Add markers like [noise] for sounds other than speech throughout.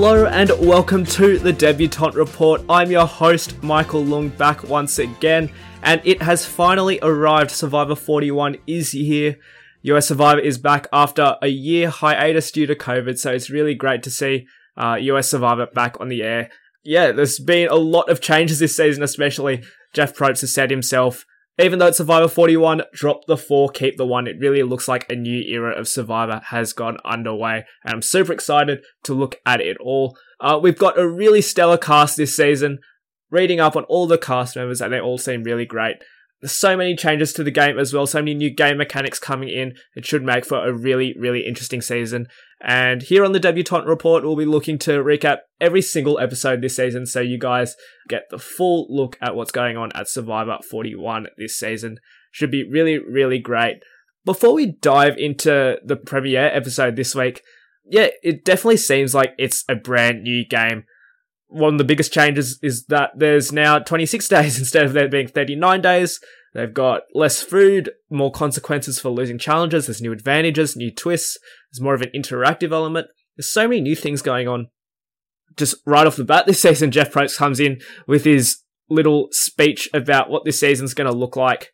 Hello and welcome to the Debutante Report. I'm your host, Michael Lung, back once again, and it has finally arrived. Survivor 41 is here. US Survivor is back after a year hiatus due to COVID, so it's really great to see uh, US Survivor back on the air. Yeah, there's been a lot of changes this season, especially Jeff Probst has said himself even though it's Survivor 41, drop the 4, keep the 1. It really looks like a new era of Survivor has gone underway, and I'm super excited to look at it all. Uh, we've got a really stellar cast this season. Reading up on all the cast members, and they all seem really great. There's so many changes to the game as well, so many new game mechanics coming in. It should make for a really, really interesting season. And here on the Debutante Report, we'll be looking to recap every single episode this season so you guys get the full look at what's going on at Survivor 41 this season. Should be really, really great. Before we dive into the premiere episode this week, yeah, it definitely seems like it's a brand new game. One of the biggest changes is that there's now 26 [laughs] days instead of there being 39 days. They've got less food, more consequences for losing challenges, there's new advantages, new twists, there's more of an interactive element. There's so many new things going on. Just right off the bat this season, Jeff Probst comes in with his little speech about what this season's going to look like.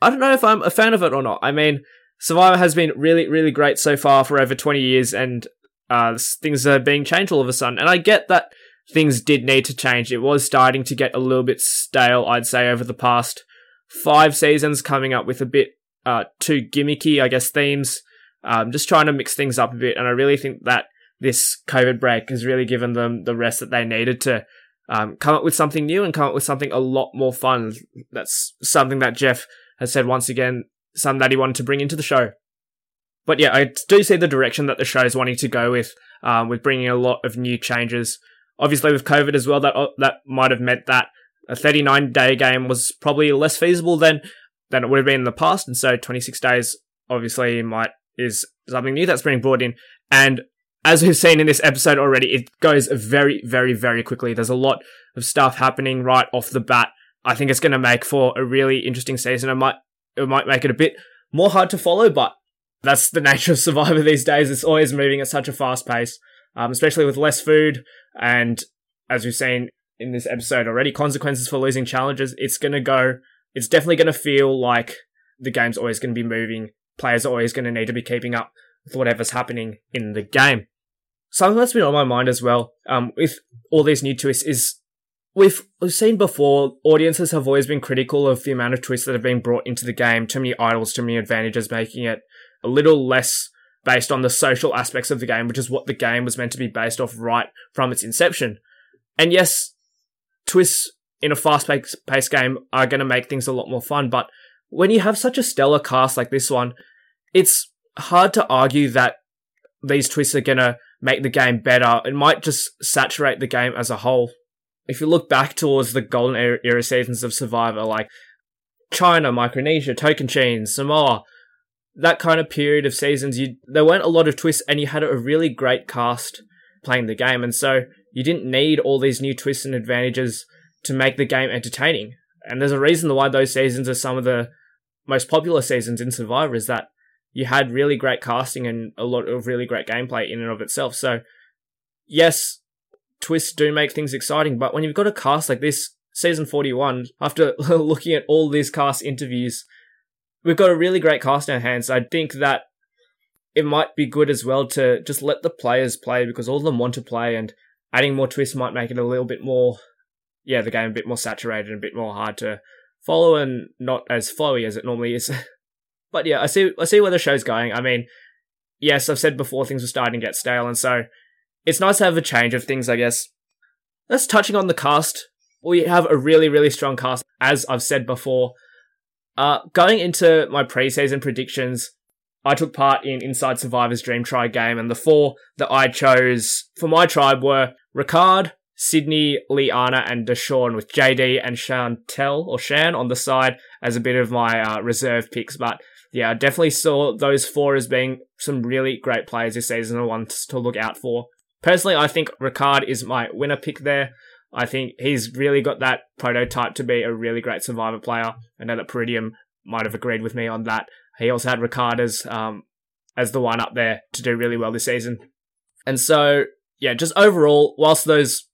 I don't know if I'm a fan of it or not. I mean, Survivor has been really, really great so far for over 20 years, and uh, things are being changed all of a sudden. And I get that things did need to change. It was starting to get a little bit stale, I'd say, over the past five seasons coming up with a bit uh, too gimmicky, I guess, themes. Um, just trying to mix things up a bit. And I really think that this COVID break has really given them the rest that they needed to um, come up with something new and come up with something a lot more fun. That's something that Jeff has said once again, something that he wanted to bring into the show. But yeah, I do see the direction that the show is wanting to go with, um, with bringing a lot of new changes. Obviously, with COVID as well, that that might have meant that a 39 day game was probably less feasible than than it would have been in the past, and so 26 days obviously might is something new that's being brought in. And as we've seen in this episode already, it goes very, very, very quickly. There's a lot of stuff happening right off the bat. I think it's going to make for a really interesting season. It might it might make it a bit more hard to follow, but that's the [laughs] nature of Survivor these days. It's always moving at such a fast pace, um, especially with less food and as we've seen in this episode already, consequences for losing challenges. It's to go, it's definitely to feel like the game's always to be moving. Players are always to need to be keeping up with whatever's happening in the game. Something that's been on my mind as well, um, with all these new twists is we've, we've seen before, audiences have always been critical of the amount of twists that have been brought into the game. Too many idols, too many advantages, making it a little less based on the social aspects of the game, which is what the game was meant to be based off right from its inception. And yes, twists in a fast paced game are going to make things a lot more fun. But when you have such a stellar cast like this one, it's hard to argue that these twists are going to make the game better. It might just saturate the game as a whole. If you look back towards the golden era seasons of Survivor, like China, Micronesia, Tocantins, Samoa, that kind of period of seasons, you there weren't a lot of twists, and you had a really great cast playing the game, and so you didn't need all these new twists and advantages to make the game entertaining. And there's a reason why those seasons are some of the most popular seasons in Survivor is that you had really great casting and a lot of really great gameplay in and of itself. So, yes, twists do make things exciting, but when you've got a cast like this, season 41, after [laughs] looking at all these cast interviews, we've got a really great cast in our hands. I think that it might be good as well to just let the players play because all of them want to play and adding more twists might make it a little bit more, yeah, the game a bit more saturated and a bit more hard to follow and not as flowy as it normally is. [laughs] but yeah, I see, I see where the show's going. I mean, yes, I've said before things were starting to get stale, and so it's nice to have a change of things, I guess. Let's touching on the cast. We have a really, really strong cast, as I've said before. Uh, going into my preseason predictions, I took part in Inside Survivor's Dream Tribe game, and the four that I chose for my tribe were Ricard, Sydney, Liana, and Deshawn, with JD and Shantel or Shan on the side as a bit of my uh, reserve picks. But yeah, I definitely saw those four as being some really great players this season and ones to look out for. Personally, I think Ricard is my winner pick there. I think he's really got that prototype to be a really great survivor player. I know that Peridium might have agreed with me on that. He also had Ricard as, um, as the one up there to do really well this season. And so yeah, just overall, whilst those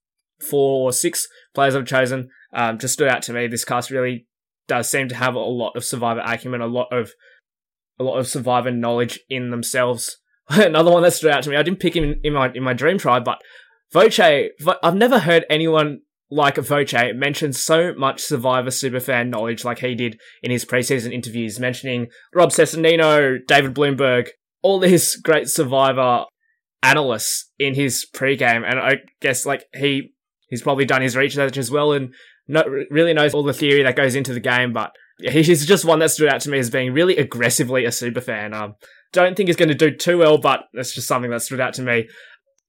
four or six players I've chosen um, just stood out to me, this cast really does seem to have a lot of survivor acumen, a lot of a lot of survivor knowledge in themselves. [laughs] Another one that stood out to me, I didn't pick him in, in my in my dream tribe, but Voce. I've never heard anyone like Voce mention so much Survivor superfan knowledge like he did in his preseason interviews, mentioning Rob Cesternino, David Bloomberg, all these great Survivor analysts in his pregame, and I guess like he he's probably done his research as well and no, really knows all the theory that goes into the game. But he's just one that stood out to me as being really aggressively a superfan. Um, don't think he's going to do too well, but that's just something that stood out to me.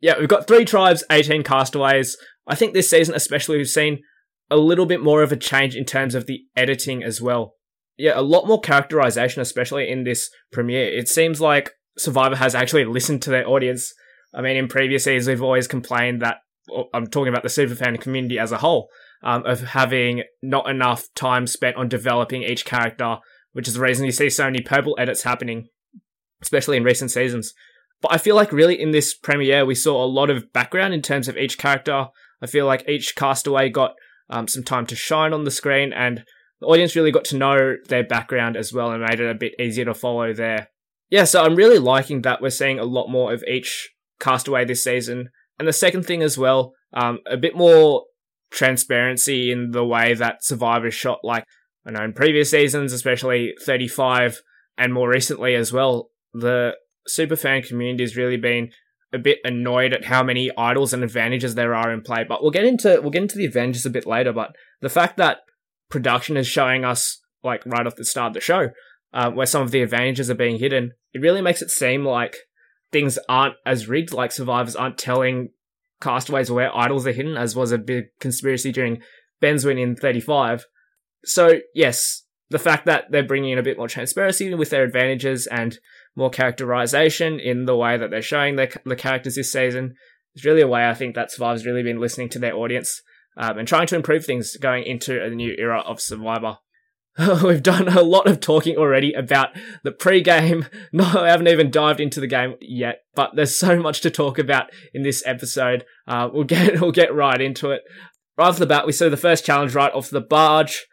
Yeah, we've got three tribes, 18 castaways. I think this season, especially, we've seen a little bit more of a change in terms of the editing as well. Yeah, a lot more characterization, especially in this premiere. It seems like Survivor has actually listened to their audience. I mean, in previous seasons, we've always complained that I'm talking about the superfan community as a whole, um, of having not enough time spent on developing each character, which is the reason you see so many purple edits happening, especially in recent seasons. But I feel like really in this premiere, we saw a lot of background in terms of each character. I feel like each castaway got um, some time to shine on the screen, and the audience really got to know their background as well and made it a bit easier to follow there. Yeah, so I'm really liking that we're seeing a lot more of each castaway this season. And the second thing as well, um, a bit more transparency in the way that Survivor shot, like I know in previous seasons, especially 35 and more recently as well. The superfan community has really been a bit annoyed at how many idols and advantages there are in play. But we'll get into we'll get into the advantages a bit later. But the fact that production is showing us like right off the start of the show uh, where some of the advantages are being hidden, it really makes it seem like things aren't as rigged. Like survivors aren't telling castaways where idols are hidden, as was a big conspiracy during Ben's win in 35. So yes, the fact that they're bringing in a bit more transparency with their advantages and more characterization in the way that they're showing their, the characters this season is really a way I think that Survivor's really been listening to their audience um, and trying to improve things going into a new era of Survivor. [laughs] We've done a lot of talking already about the pre-game. [laughs] No, I haven't even dived into the game yet, but there's so much to talk about in this episode. Uh, we'll [laughs] get we'll get right into it. Right off the bat, we saw the first challenge right off the barge.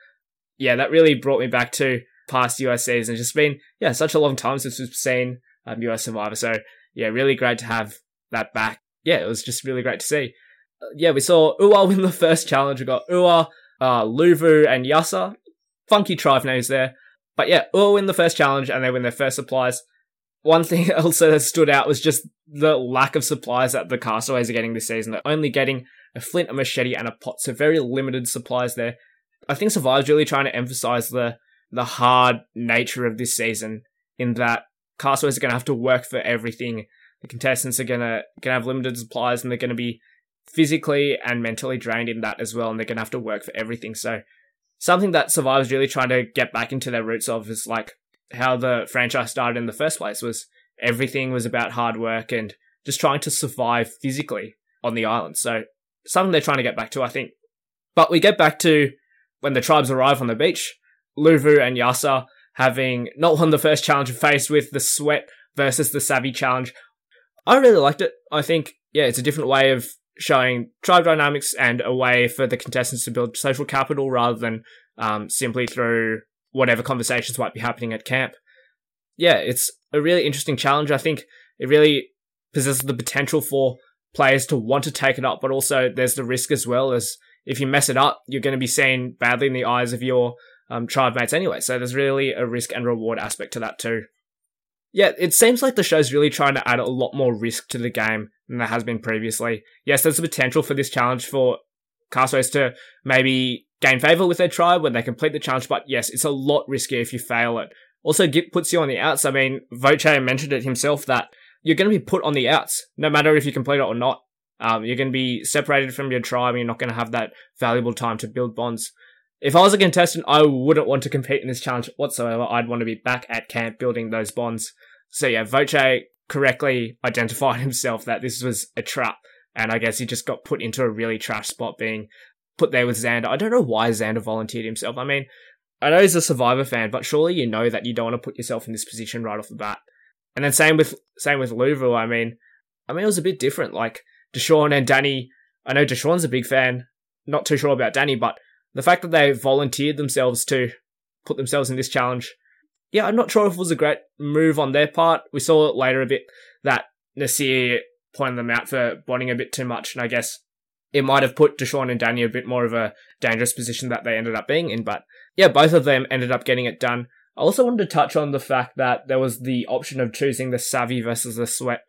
Yeah, that really brought me back to past US seasons. It's just been yeah such a long time since we've seen um, US Survivor. So yeah, really great to have that back. Yeah, it was just really great to see. Uh, yeah, we saw Ua win the first challenge. We got Ua, uh, Luvu, and Yase funky tribe names there. But yeah, all win the first challenge and they win their first supplies. One thing [laughs] also that stood out was just the lack of supplies that the castaways are getting this season. They're only getting a flint, a machete, and a pot, so very limited supplies there. I think Survivor's really trying to emphasize the the hard nature of this season in that castaways are going to have to work for everything. The contestants are going to going to have limited supplies and they're going to be physically and mentally drained in that as well, and they're going to have to work for everything. So something that Survivor's really trying to get back into their roots of is like how the franchise started in the first place was everything was about hard work and just trying to survive physically on the island. So something they're trying to get back to, I think. But we get back to when the tribes arrive on the beach, Luvu and Yase having not won the first challenge faced with the sweat versus the savvy challenge. I really liked it. I think, yeah, it's a different way of showing tribe dynamics and a way for the contestants to build social capital rather than um, simply through whatever conversations might be happening at camp. Yeah, it's a really interesting challenge. I think it really possesses the potential for players to want to take it up, but also there's the risk as well as if you mess it up, you're going to be seen badly in the eyes of your um, tribe mates anyway. So there's really a risk and reward aspect to that too. Yeah, it seems like the show's really trying to add a lot more risk to the game than there has been previously. Yes, there's a potential for this challenge for castaways to maybe gain favor with their tribe when they complete the challenge, but yes, it's a lot riskier if you fail it. Also, Git puts you on the outs. I mean, Voce mentioned it himself that you're going to be put on the outs, no matter if you complete it or not. Um, you're going to be separated from your tribe and you're not going to have that valuable time to build bonds. If I was a contestant, I wouldn't want to compete in this challenge whatsoever. I'd want to be back at camp building those bonds. So yeah, Voce correctly identified [laughs] himself that this was a trap. And I guess he just got put into a really trash spot being put there with Xander. I don't know why Xander volunteered himself. I mean, I know he's a Survivor fan, but surely you know that you don't want to put yourself in this position right off the bat. And then same with same with Luvu. I mean, I mean it was a bit different. Like Deshawn and Danny, I know Deshawn's a big fan, not too sure about Danny, but the fact that they volunteered themselves to put themselves in this challenge, yeah, I'm not sure if it was a great move on their part. We saw it later a bit that Naseer pointed them out for bonding a bit too much, and I guess it might have put Deshawn and Danny a bit more of a dangerous position that they ended up being in. But yeah, both of them ended up getting it done. I also wanted to touch on the fact that there was the option of choosing the savvy versus the sweat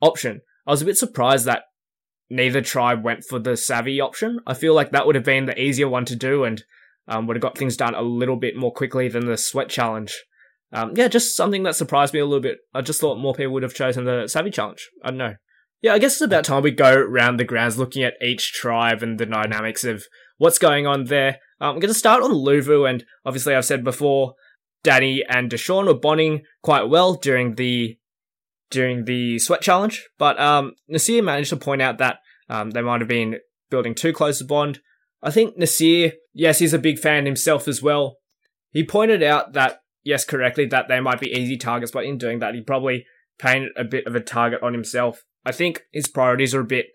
option. I was a bit surprised that neither tribe went for the savvy option. I feel like that would have been the easier one to do and um, would have got things done a little bit more quickly than the sweat challenge. Um, yeah, just something that surprised me a little bit. I just thought more people would have chosen the savvy challenge. I don't know. Yeah, I guess it's about time we go around the grounds looking at each tribe and the dynamics of what's going on there. Um, I'm going to start on Luvu, and obviously I've said before, Danny and Deshawn were bonding quite well during the during the sweat challenge, but um, Naseer managed to point out that um, they might have been building too close a bond. I think Naseer, yes, he's a big fan himself as well. He pointed out that, yes, correctly, that they might be easy targets, but in doing that, he probably painted a bit of a target on himself. I think his priorities are a bit,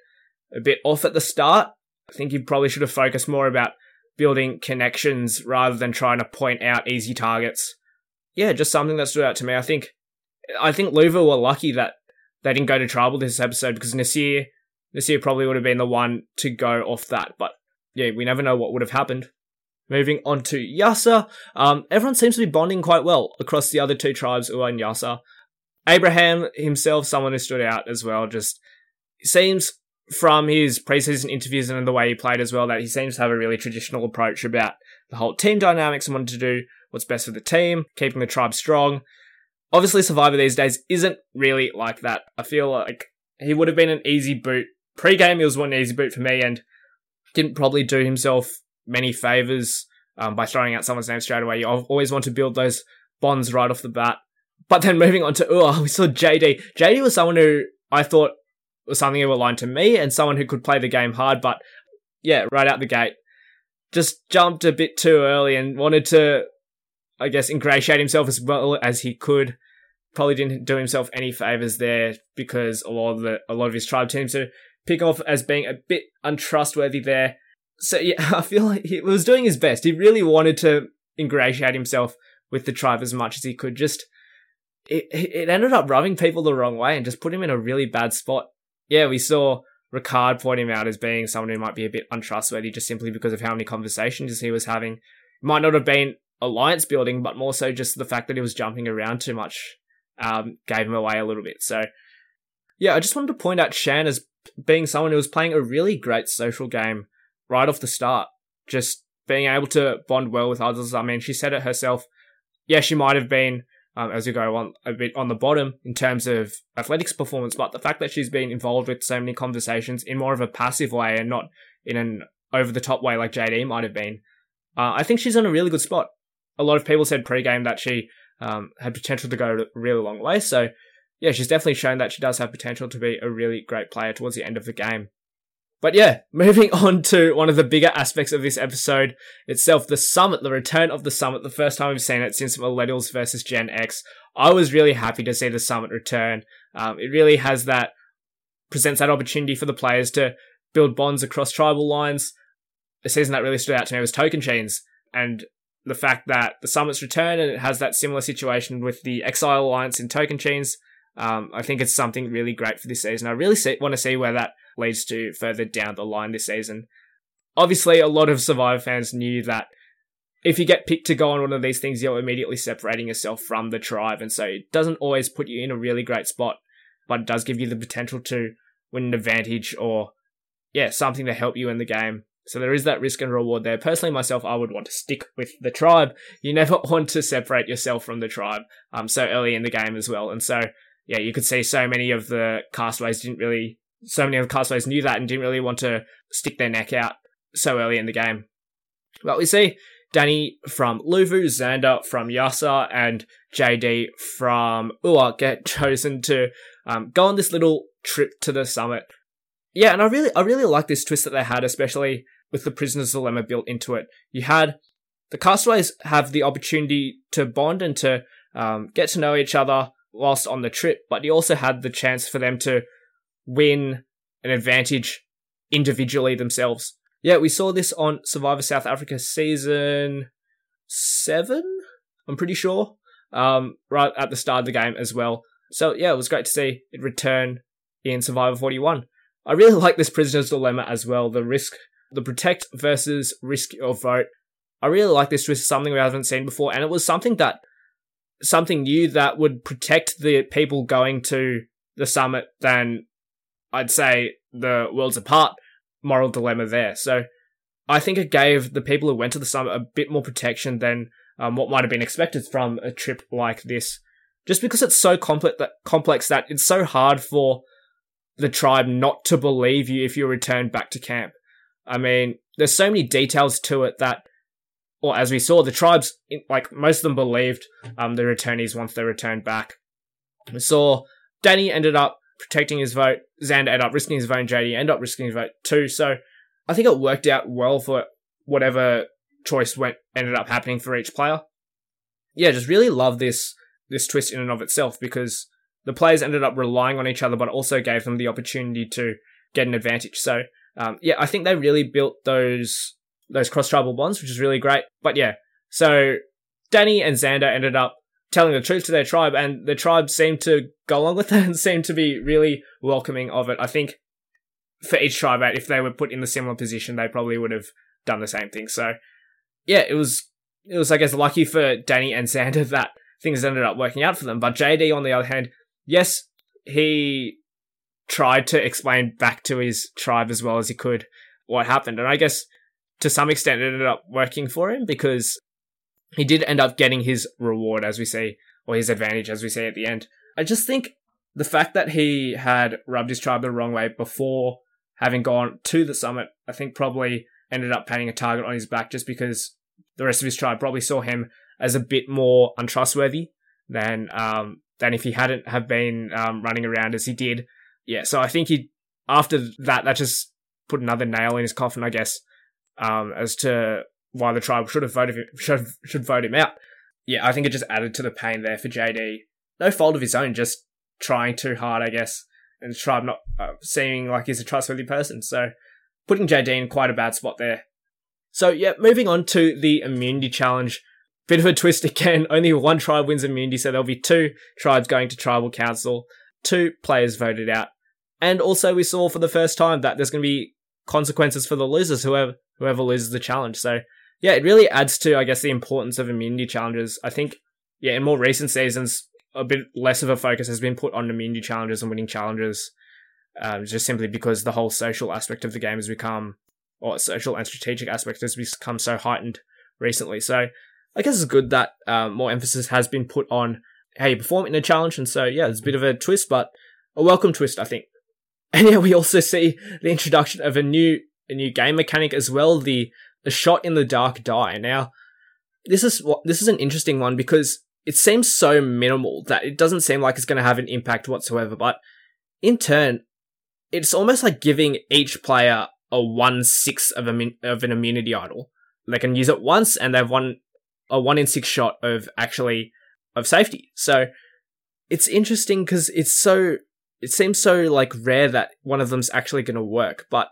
a bit off at the start. I think he probably should have focused more about building connections rather than trying to point out easy targets. Yeah, just something that stood out to me. I think I think Luvu were lucky that they didn't go to tribal this episode because Naseer Naseer probably would have been the one to go off that. But yeah, we never know what would have happened. Moving on to Yase, um, everyone seems to be bonding quite well across the other two tribes are in Yase. Abraham himself, someone who stood out as well, just seems from his preseason interviews and the way he played as well that he seems to have a really traditional approach about the whole team dynamics and wanting to do what's best for the team, keeping the tribe strong. Obviously, Survivor these days isn't really like that. I feel like he would have been an easy boot. Pre-game, he was one easy boot for me and didn't probably do himself many favors um, by throwing out someone's name straight away. You always want to build those bonds right off the bat. But then [laughs] moving on to Ua, we saw JD. JD was someone who I thought was something who aligned to me and someone who could play the game hard, but yeah, right out the gate, just jumped a bit too early and wanted to, I guess, ingratiate himself as well as he could. Probably didn't do himself any favors there because a lot of the a lot of his tribe teams to pick off as being a bit untrustworthy there. So [laughs] yeah, I feel like he was doing his best. He really wanted to ingratiate himself with the tribe as much as he could. Just it it ended up rubbing people the wrong way and just put him in a really bad spot yeah, we saw Ricard point him out as being someone who might be a bit untrustworthy just simply because of how many conversations he was having. Might not have been alliance building, but more so just the fact that he was jumping around too much um, gave him away a little bit. So, yeah, I just wanted to point out Shan as being someone who was playing a really great social game right off the start. Just being able to bond well with others. I mean, she said it herself. Yeah, she might have been um, as you go on a bit on the bottom in terms of athletics performance, but the fact that she's been involved with so many conversations in more of a passive way and not in an over the top way like JD might have been, uh, I think she's in a really good spot. A lot of people said pre-game that she um, had potential to go a really long way, so yeah, she's definitely shown that she does have potential to be a really great player towards the end of the game. But yeah, [laughs] moving on to one of the bigger aspects of this episode itself, the summit, the return of the summit, the first time we've seen it since Millennials versus Gen X. I was really happy to see the summit return. Um, it really has that, presents that opportunity for the players to build bonds across tribal lines. The season that really stood out to me was Tocantins, and the fact that the summit's return and it has that similar situation with the Exile Alliance in Tocantins. Um, I think it's something really great for this season. I really see, want to see where that leads to further down the line this season. Obviously, a lot of Survivor fans knew that if you get picked to go on one of these things, you're immediately separating yourself from the tribe, and so it doesn't always put you in a really great spot, but it does give you the potential to win an advantage or, yeah, something to help you in the game. So there is that risk and reward there. Personally, myself, I would want to stick with the tribe. You never [laughs] want to separate yourself from the tribe um, so early in the game as well. And so, yeah, you could see so many of the castaways didn't really so many of the castaways knew that and didn't really want to stick their neck out so early in the game. But we see Danny from Luvu, Xander from Yase, and JD from Ua get [laughs] chosen to um, go on this little trip to the summit. Yeah, and I really, I really like this twist that they had, especially with the prisoner's dilemma built into it. You had the castaways have the opportunity to bond and to um, get to know each other whilst on the trip, but you also had the chance for them to win an advantage individually themselves. Yeah, we saw this on Survivor South Africa season seven, I'm pretty sure, um, right at the start of the game as well. So yeah, it was great to see it return in Survivor 41. I really like this prisoner's dilemma as well. The risk, the protect versus risk your vote. I really like this twist, something we haven't seen before, and it was something that, something new that would protect the people going to the summit than I'd say the worlds apart moral dilemma there. So I think it gave the people who went to the summit a bit more protection than um, what might have been expected from a trip like this. Just because it's so complex that, complex that it's so hard for the tribe not to believe you if you return back to camp. I mean, there's so many details to it that, or as we saw, the tribes, like most of them believed um, the returnees once they returned back. We saw Danny ended up protecting his vote, Xander ended up risking his vote, and JD ended up risking his vote too. So I think it worked out well for whatever choice went ended up happening for each player. Yeah, just really love this this twist in and of itself because the players ended up relying on each other, but also gave them the opportunity to get an advantage. So um, yeah, I think they really built those those cross tribal bonds, which is really great. But yeah, so Danny and Xander ended up telling the truth to their tribe, and the tribe seemed to go along with [laughs] that and seemed to be really welcoming of it. I think for each tribe, if they were put in the similar position, they probably would have done the same thing. So, yeah, it was it was I guess lucky for Danny and Xander [laughs] that things ended up working out for them. But JD, on the other hand, yes, he tried to explain back to his tribe as well as he could what happened, and I guess to some extent it ended up working for him because he did end up getting his reward, as we see, or his advantage, as we see at the end. I just think the fact that he had rubbed his tribe the wrong way before having gone to the summit, I think probably ended up painting a target on his back just because the rest of his tribe probably saw him as a bit more untrustworthy than um, than if he hadn't have been um, running around as he did. Yeah, so I think he after that that just put another nail in his coffin, I guess, um, as to why the tribe should have voted should should vote him out. Yeah, I think it just added to the pain there for JD. No fault of his own, just trying too hard, I guess, and the tribe not uh, like he's a trustworthy person. So putting JD in quite a bad spot there. So yeah, moving on to the immunity challenge. Bit of a twist again. [laughs] Only one tribe wins immunity, so there'll be two tribes going to tribal council. Two players voted out. And also we saw for the first time that there's going to be consequences for the losers, whoever whoever loses the challenge. So yeah, it really adds to, I guess, the importance of immunity challenges. I think, yeah, in more recent seasons, a bit less of a focus has been put on immunity challenges and winning challenges, um, just simply because the whole social aspect of the game has become, or social and strategic aspect has become so heightened recently. So I guess it's good that um, more emphasis has been put on how you perform in a challenge. And so, yeah, there's a bit of a twist, but a welcome twist, I think. And yeah, we also see the introduction of a new a new game mechanic as well, the the shot in the dark die. Now, this is what this is an interesting one because it seems so minimal that it doesn't seem like it's going to have an impact whatsoever. But in turn, it's almost like giving each player a one sixth of, a, of an immunity idol. They can use it once, and they've won a one in six shot of actually of safety. So it's interesting because it's so it seems so like rare that one of them's actually going to work, but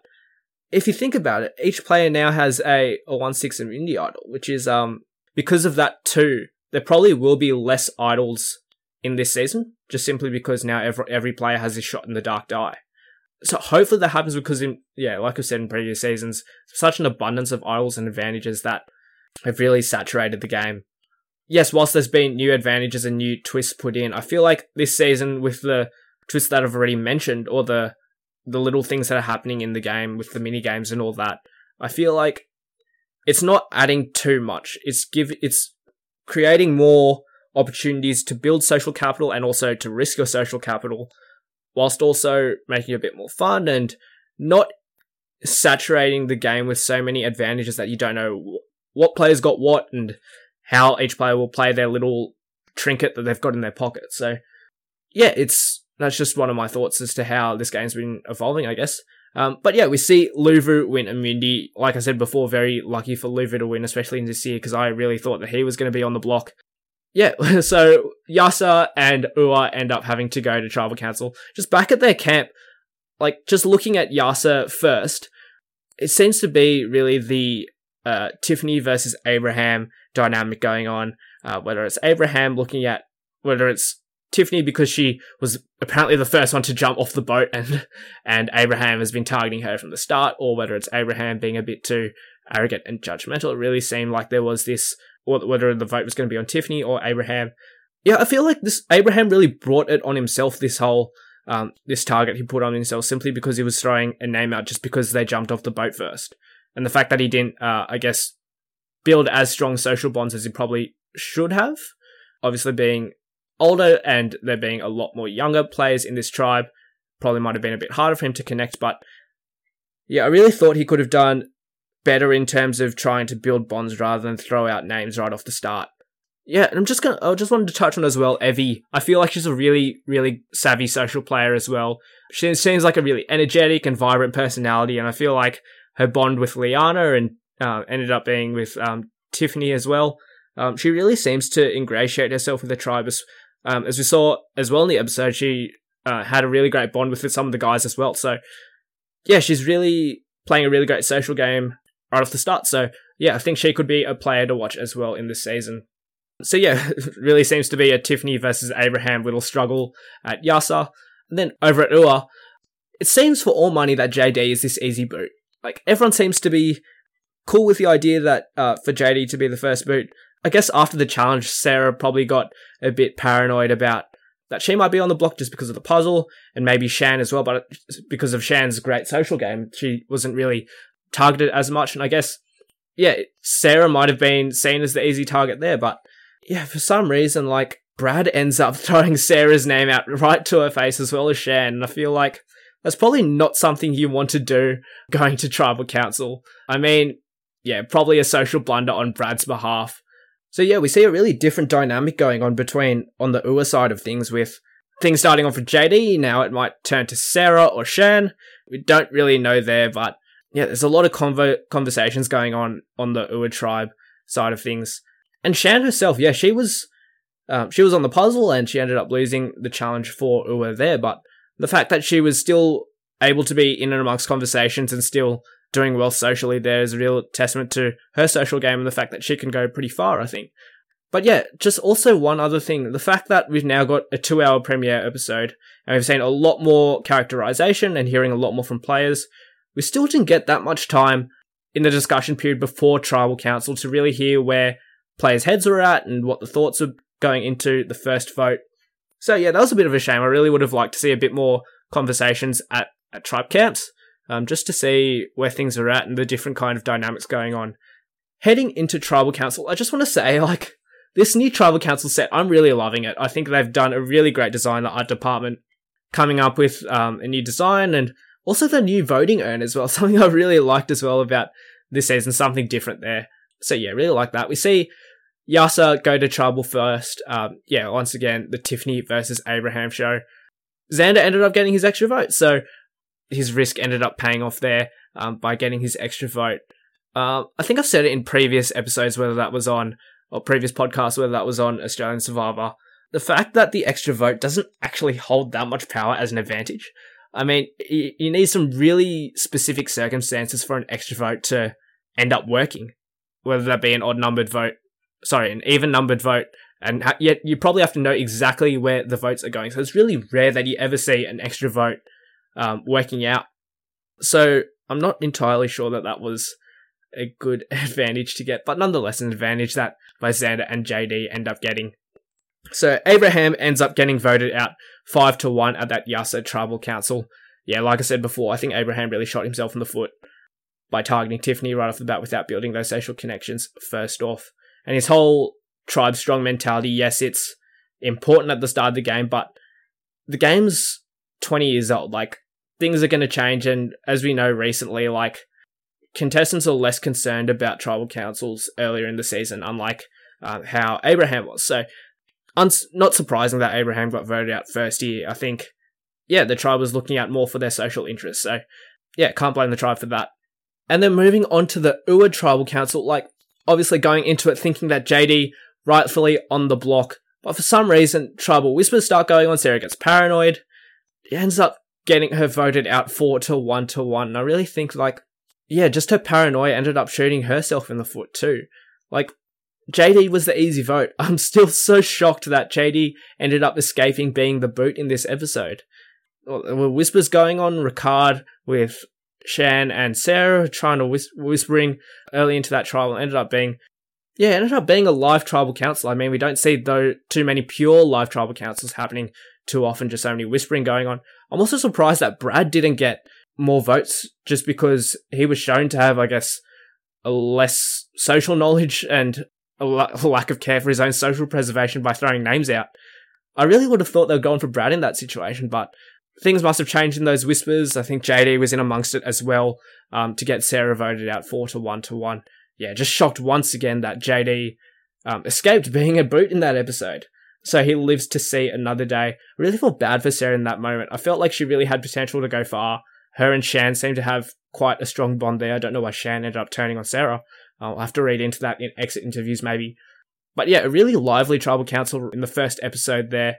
if you think about it, each player now has a, a 1 6 immunity idol, which is, um, because of that too, there probably will be less idols in this season, just simply because now every, every player has a shot in the dark die. So hopefully that happens because in, yeah, like I said in previous seasons, such an abundance of idols and advantages that have really saturated the game. Yes, whilst there's been new advantages and new twists put in, I feel like this season with the twists that I've already mentioned, or the the little things that are happening in the game with the mini games and all that. I feel like it's not adding too much. It's give it's creating more opportunities to build social capital and also to risk your social capital whilst also making it a bit more fun and not saturating the game with so many advantages that you don't know what players got what and how each player will play their little trinket that they've got in their pocket. So yeah, it's that's just one of my thoughts as to how this game's been evolving, I guess. Um, but yeah, we see Luvu win immunity. Like I said before, very lucky for Luvu to win, especially in Naseer, because I really thought that he was going to be on the block. Yeah, [laughs] so Yasa and Ua end up having to go to tribal council. Just back at their camp, like just looking at Yase first, it seems to be really the uh, Tiffany versus Abraham dynamic going on. Uh, whether it's Abraham looking at whether it's Tiffany because she was apparently the first one to jump off the boat and and Abraham has been targeting her from the start, or whether it's Abraham being a bit too arrogant and judgmental. It really seemed like there was this, whether the vote was going to be on Tiffany or Abraham. Yeah, I feel like this Abraham really brought it on himself. This whole um, this target he put on himself simply because he was throwing a name out just because they jumped off the boat first, and the fact that he didn't, uh, I guess, build as strong social bonds as he probably should have. Obviously, being older and there being a lot more younger players in this tribe, probably might have been a bit harder for him to connect. But yeah, I really thought he could have done better in terms of trying to build bonds rather than throw out names right off the start. Yeah, and I'm just gonna. I just wanted to touch on as well, Evvie. I feel like she's a really, really savvy social player as well. She seems like a really energetic and vibrant personality, and I feel like her bond with Liana and uh, ended up being with um, Tiffany as well. Um, she really seems to ingratiate herself with the tribe um, as we saw as well in the episode. She uh, had a really great bond with some of the guys as well. So yeah, she's really playing a really great social game right off the start. So yeah, I think she could be a player to watch as well in this season. So yeah, [laughs] really seems to be a Tiffany versus Abraham little struggle at Yase. And then over at Ua, it seems for all money that JD is this easy boot. Like everyone seems to be cool with the idea that uh, for JD to be the first boot. I guess after the challenge, Sarah probably got a bit paranoid about that she might be on the block just because of the puzzle, and maybe Shan as well. But because of Shan's great social game, she wasn't really targeted as much. And I guess, yeah, Sarah might have been seen as the easy target there, but yeah, for some reason, like, Brad ends up [laughs] throwing Sarah's name out right to her face as well as Shan. And I feel like that's probably not something you want to do [laughs] going to tribal council. I mean, yeah, probably a social blunder on Brad's behalf. So yeah, we see a really different dynamic going on between on the Ua side of things with things starting off with JD. Now it might turn to Sarah or Shan. We don't really know there, but yeah, there's a lot of convo- conversations going on on the Ua tribe side of things. And Shan herself, yeah, she was um, she was on the puzzle and she ended up losing the challenge for Ua there. But the fact that she was still able to be in and amongst conversations and still doing well socially there is a real testament to her social game and the fact that she can go pretty far, I think. But yeah, just also one other thing the fact that we've now got a two hour premiere episode and we've seen a lot more characterization and hearing a lot more from players, we still didn't get that much time in the discussion period before Tribal Council to really hear where players' heads were at and what the thoughts were going into the first vote. So yeah, that was a bit of a shame. I really would have liked to see a bit more conversations at, at tribe camps, um, just to see where things are at and the different kind of dynamics going on. Heading into tribal council, I just want to say, [laughs] like, this new tribal council set, I'm really loving it. I think they've done a really great design, the art department coming up with um, a new design and also the new voting urn as well. [laughs] Something I really liked as well about this season, something different there. So yeah, really like that. We see Yase go to Tribal first. Um, yeah, once again, the Tiffany versus Abraham show. Xander ended up getting his extra vote, so his risk ended up paying off there um, by getting his extra vote. Uh, I think I've said it in previous episodes, whether that was on or previous podcasts, whether that was on Australian Survivor. The fact that the extra vote doesn't actually hold that much power as an advantage. I mean, you, you need some really specific circumstances for an extra vote to end up working, whether that be an odd numbered vote, sorry, an even numbered vote, and yet you probably have to know exactly where the votes are going. So it's really rare that you ever see an extra vote um, working out. So I'm not entirely sure that that was a good [laughs] advantage to get, but nonetheless, an advantage that both Xander and JD end up getting. So Abraham ends up getting voted out five to one at that Yase Tribal Council. Yeah, like I said before, I think Abraham really shot himself in the foot by targeting Tiffany right off the bat without building those social connections first off. And his whole tribe strong mentality, yes, it's important at the start of the game, but the game's 20 years old. Like, things are going to change. And as we know recently, like, contestants are less concerned about tribal councils earlier in the season, unlike uh, how Abraham was. So, not surprising that Abraham got voted out first year. I think, yeah, the tribe was looking out more for their social interests. So, yeah, can't blame the tribe for that. And then moving on to the Ua Tribal Council, like, obviously going into it thinking that JD rightfully on the block, but for some reason, tribal whispers start going on. Sarah gets paranoid. He ends up getting her voted out four to one to one. And I really think like, yeah, just her paranoia ended up shooting herself in the foot too. Like, JD was the easy vote. [laughs] I'm still so shocked that JD ended up escaping being the boot in this episode. There were whispers going on. Ricard with Shan and Sarah trying to whis- whispering early into that trial ended up being, yeah, ended up being a live tribal council. I mean, we don't see though too many pure live tribal councils happening too often. Just so many whispering going on. I'm also surprised that Brad didn't get more votes just because he was shown to have, I guess, a less social knowledge and a [laughs] lack of care for his own social preservation by throwing names out. I really would have thought they were going for Brad in that situation, but things must have changed in those whispers. I think JD was in amongst it as well um, to get Sarah voted out four to one to one. Yeah, just shocked once again that JD um, escaped being a boot in that episode. So he lives to see another day. I really felt bad for Sarah in that moment. I felt like she really had potential to go far. Her and Shan seem to have quite a strong bond there. I don't know why Shan ended up turning on Sarah. I'll have to read into that in exit interviews maybe. But yeah, a really lively tribal council in the first episode there.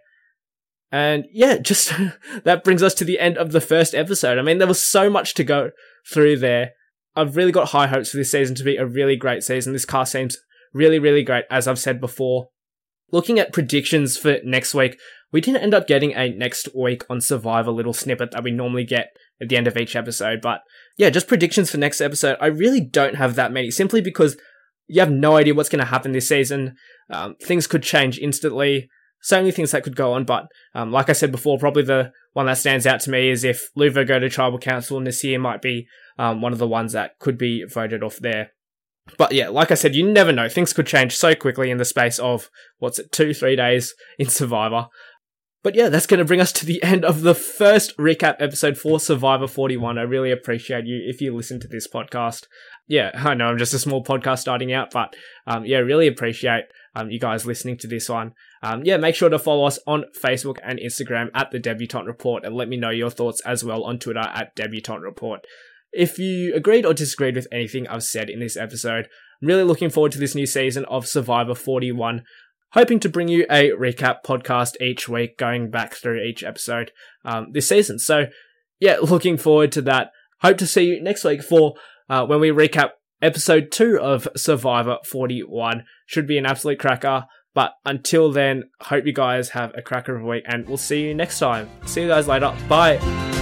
And yeah, [laughs] just that brings us to the end of the first episode. I mean, there was so much to go through there. I've really got high hopes for this season to be a really great season. This cast seems really, really great, as I've said before. Looking at predictions for next week, we didn't end up getting a next week on Survivor little snippet that we normally get at the end of each episode. But yeah, just predictions for next episode. I really don't have that many simply because you have no idea what's going to happen this season. Um, things could change instantly so many things that could go on. But um, like I said before, probably the one that stands out to me is if Luvu go to tribal council and Naseer might be um, one of the ones that could be voted off there. But yeah, like I said, you never know. Things could change so quickly in the space of, what's it, two, three days in Survivor. But yeah, that's going to bring us to the [laughs] end of the first recap episode for Survivor 41. I really appreciate you if you listen to this podcast. Yeah, I know I'm just a small podcast starting out, but um, yeah, really appreciate um, you guys listening to this one. Um, yeah, make sure to follow us on Facebook and Instagram at the Debutante Report and let me know your thoughts as well on Twitter at Debutante Report. If you agreed or disagreed with anything I've said in this episode, I'm really looking forward to this new season of Survivor 41 hoping to bring you a recap podcast each week, going back through each episode um, this season. So, yeah, looking forward to that. Hope to see you next week for uh, when we recap episode two of Survivor 41. Should be an absolute cracker. But until then, hope you guys have a cracker of a week and we'll see you next time. See you guys later. Bye.